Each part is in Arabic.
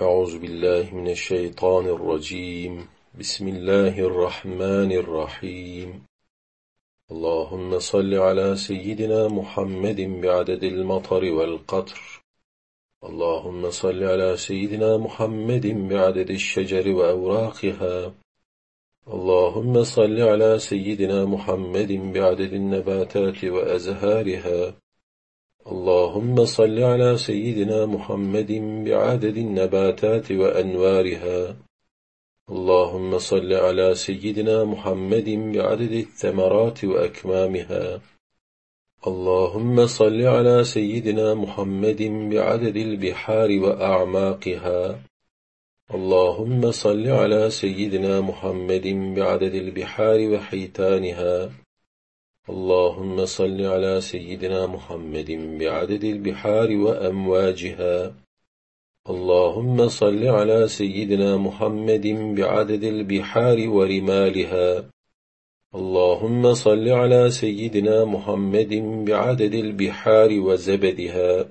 أعوذ بالله من الشيطان الرجيم. بسم الله الرحمن الرحيم. اللهم صل على سيدنا محمد بعدد المطر والقطر. اللهم صل على سيدنا محمد بعدد الشجر وأوراقها. اللهم صل على سيدنا محمد بعدد النباتات وأزهارها. اللهم صل على سيدنا محمد بعدد النباتات وأنوارها. اللهم صل على سيدنا محمد بعدد الثمرات وأكمامها. اللهم صل على سيدنا محمد بعدد البحار وأعماقها. اللهم صل على سيدنا محمد بعدد البحار وحيتانها. اللهم صل على سيدنا محمد بعدد البحار وأمواجها. اللهم صل على سيدنا محمد بعدد البحار ورمالها. اللهم صل على سيدنا محمد بعدد البحار وزبدها.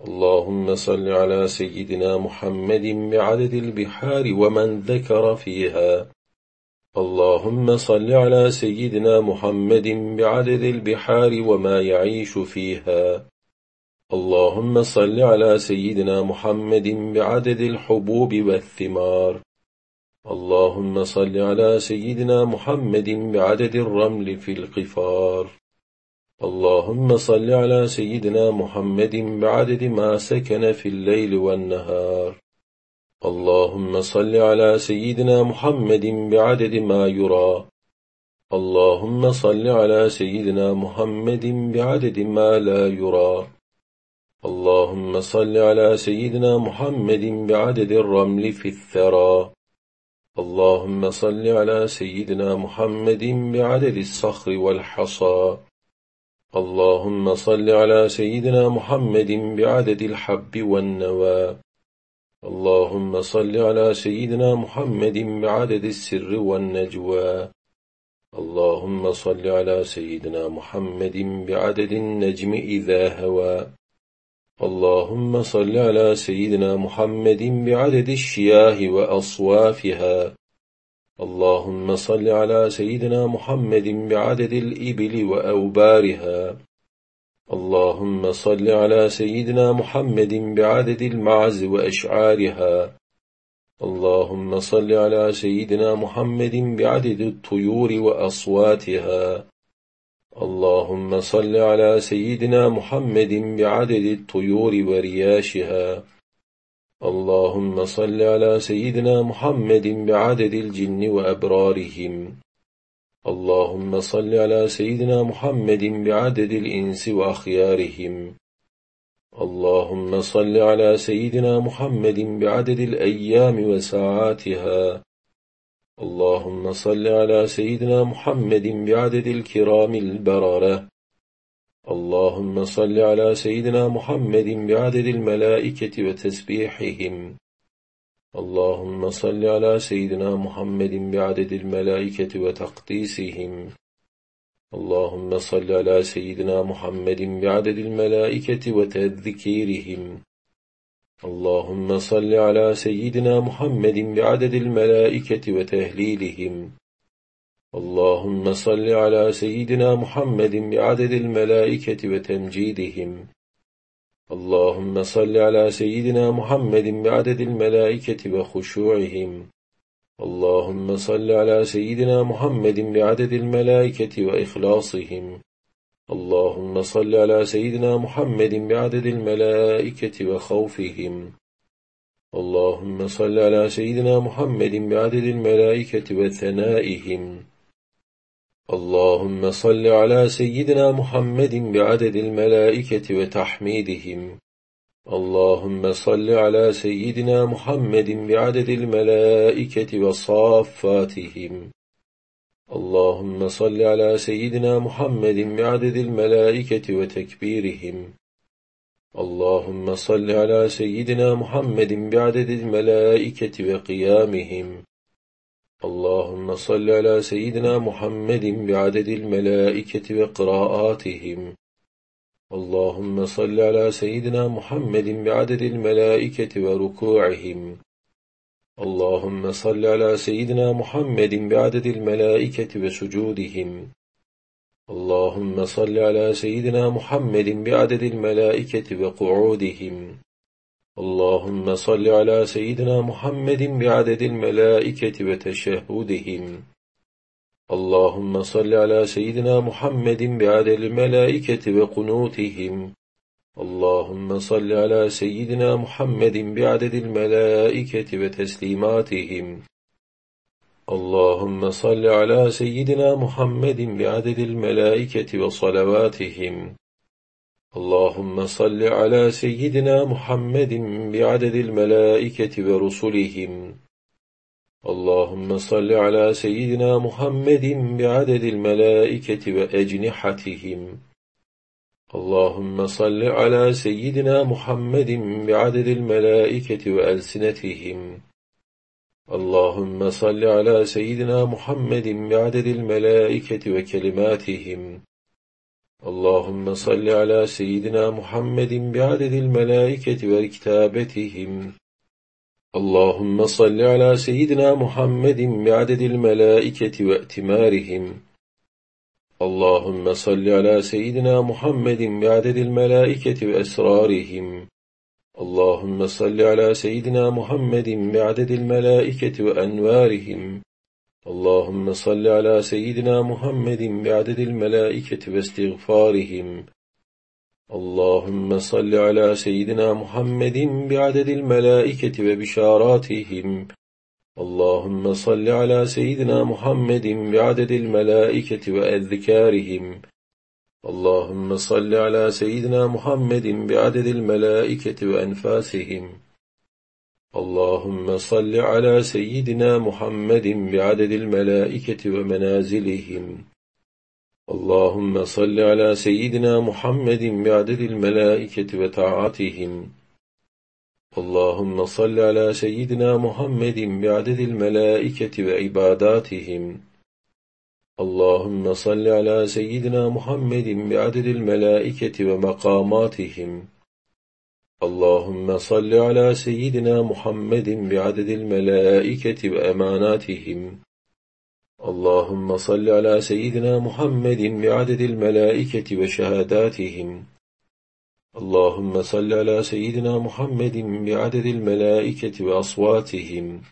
اللهم صل على سيدنا محمد بعدد البحار ومن ذكر فيها. اللهم صل على سيدنا محمد بعدد البحار وما يعيش فيها. اللهم صل على سيدنا محمد بعدد الحبوب والثمار. اللهم صل على سيدنا محمد بعدد الرمل في القفار. اللهم صل على سيدنا محمد بعدد ما سكن في الليل والنهار. اللهم صل على سيدنا محمد بعدد ما يرى. اللهم صل على سيدنا محمد بعدد ما لا يرى. اللهم صل على سيدنا محمد بعدد الرمل في الثرى. اللهم صل على سيدنا محمد بعدد الصخر والحصى. اللهم صل على سيدنا محمد بعدد الحب والنوى. اللهم صل على سيدنا محمد بعدد السر والنجوى. اللهم صل على سيدنا محمد بعدد النجم إذا هوى. اللهم صل على سيدنا محمد بعدد الشياه وأصوافها. اللهم صل على سيدنا محمد بعدد الإبل وأوبارها. اللهم صل على سيدنا محمد بعدد المعز وأشعارها. اللهم صل على سيدنا محمد بعدد الطيور وأصواتها. اللهم صل على سيدنا محمد بعدد الطيور ورياشها. اللهم صل على سيدنا محمد بعدد الجن وأبرارهم. اللهم صل على سيدنا محمد بعدد الإنس وأخيارهم. اللهم صل على سيدنا محمد بعدد الأيام وساعاتها. اللهم صل على سيدنا محمد بعدد الكرام البررة. اللهم صل على سيدنا محمد بعدد الملائكة وتسبيحهم. اللهم صل على سيدنا محمد بعدد الملائكة وتقديسهم اللهم صل على سيدنا محمد بعدد الملائكة وتذكيرهم اللهم صل على سيدنا محمد بعدد الملائكة وتهليلهم اللهم صل على سيدنا محمد بعدد الملائكة وتمجيدهم اللهم صل على سيدنا محمد بعدد الملائكة وخشوعهم. اللهم صل على سيدنا محمد بعدد الملائكة وإخلاصهم. اللهم صل على سيدنا محمد بعدد الملائكة وخوفهم. اللهم صل على سيدنا محمد بعدد الملائكة وثنائهم. اللهم صل على سيدنا محمد بعدد الملائكة وتحميدهم. اللهم صل على سيدنا محمد بعدد الملائكة وصافاتهم. اللهم صل على سيدنا محمد بعدد الملائكة وتكبيرهم. اللهم صل على سيدنا محمد بعدد الملائكة وقيامهم. اللهم صل على سيدنا محمد بعدد الملائكة وقراءاتهم. اللهم صل على سيدنا محمد بعدد الملائكة وركوعهم. اللهم صل على سيدنا محمد بعدد الملائكة وسجودهم. اللهم صل على سيدنا محمد بعدد الملائكة وقعودهم. اللهم صل على سيدنا محمد بعدد الملائكة وتشهدهم. اللهم صل على سيدنا محمد بعدد الملائكة وقنوتهم. اللهم صل على سيدنا محمد بعدد الملائكة وتسليماتهم. اللهم صل على سيدنا محمد بعدد الملائكة وصلواتهم. اللهم صل على سيدنا محمد بعدد الملائكة ورسلهم. اللهم صل على سيدنا محمد بعدد الملائكة وأجنحتهم. اللهم صل على سيدنا محمد بعدد الملائكة وألسنتهم. اللهم صل على سيدنا محمد بعدد الملائكة وكلماتهم. اللهم صل على سيدنا محمد بعدد الملائكة وكتابتهم اللهم صل على سيدنا محمد بعدد الملائكة وأتمارهم. اللهم صل على سيدنا محمد بعدد الملائكة وأسرارهم. اللهم صل على سيدنا محمد بعدد الملائكة وأنوارهم. اللهم صل على سيدنا محمد بعدد الملائكة واستغفارهم. اللهم صل على سيدنا محمد بعدد الملائكة وبشاراتهم. اللهم صل على سيدنا محمد بعدد الملائكة وأذكارهم. اللهم صل على سيدنا محمد بعدد الملائكة وأنفاسهم. اللهم صل على سيدنا محمد بعدد الملائكة ومنازلهم. اللهم صل على سيدنا محمد بعدد الملائكة وطاعتهم. اللهم صل على سيدنا محمد بعدد الملائكة وعباداتهم. اللهم صل على سيدنا محمد بعدد الملائكة ومقاماتهم. اللهم صل على سيدنا محمد بعدد الملائكة وأماناتهم. اللهم صل على سيدنا محمد بعدد الملائكة وشهاداتهم. اللهم صل على سيدنا محمد بعدد الملائكة وأصواتهم.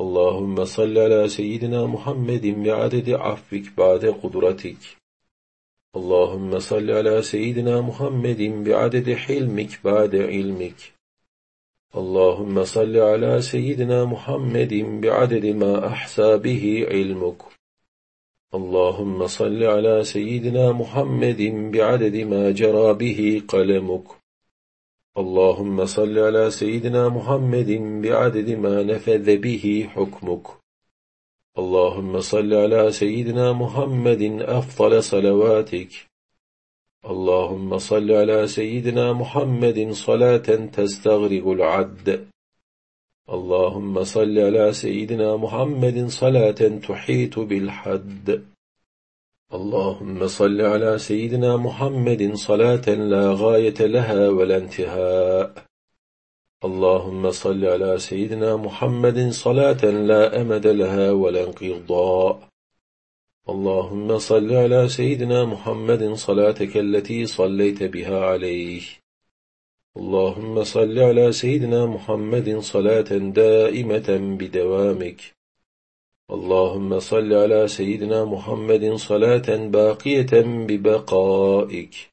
اللهم صل على سيدنا محمد بعدد عفوك بعد قدرتك. اللهم صل على سيدنا محمد بعدد حلمك بعد علمك اللهم صل على سيدنا محمد بعدد ما أحسى به علمك اللهم صل على سيدنا محمد بعدد ما جرى به قلمك اللهم صل على سيدنا محمد بعدد ما نفذ به حكمك اللهم صل على سيدنا محمد أفضل صلواتك. اللهم صل على سيدنا محمد صلاة تستغرق العد. اللهم صل على سيدنا محمد صلاة تحيط بالحد. اللهم صل على سيدنا محمد صلاة لا غاية لها ولا انتهاء. اللهم صل على سيدنا محمد صلاة لا أمد لها ولا انقضاء. اللهم صل على سيدنا محمد صلاتك التي صليت بها عليه. اللهم صل على سيدنا محمد صلاة دائمة بدوامك. اللهم صل على سيدنا محمد صلاة باقية ببقائك.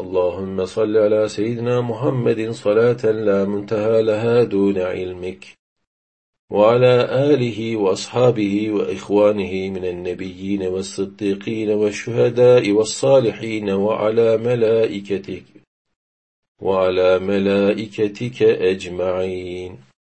اللهم صل على سيدنا محمد صلاة لا منتهى لها دون علمك. وعلى آله وأصحابه وإخوانه من النبيين والصديقين والشهداء والصالحين وعلى ملائكتك وعلى ملائكتك أجمعين.